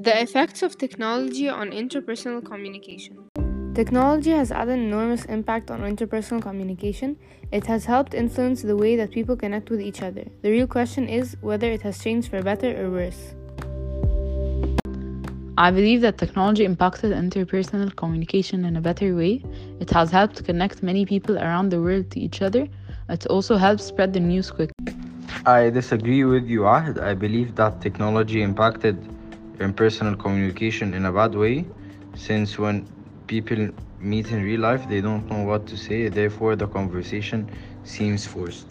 The effects of technology on interpersonal communication. Technology has had an enormous impact on interpersonal communication. It has helped influence the way that people connect with each other. The real question is whether it has changed for better or worse. I believe that technology impacted interpersonal communication in a better way. It has helped connect many people around the world to each other. It also helps spread the news quickly. I disagree with you, Ahd. I believe that technology impacted impersonal communication in a bad way, since when people meet in real life, they don't know what to say, therefore, the conversation seems forced.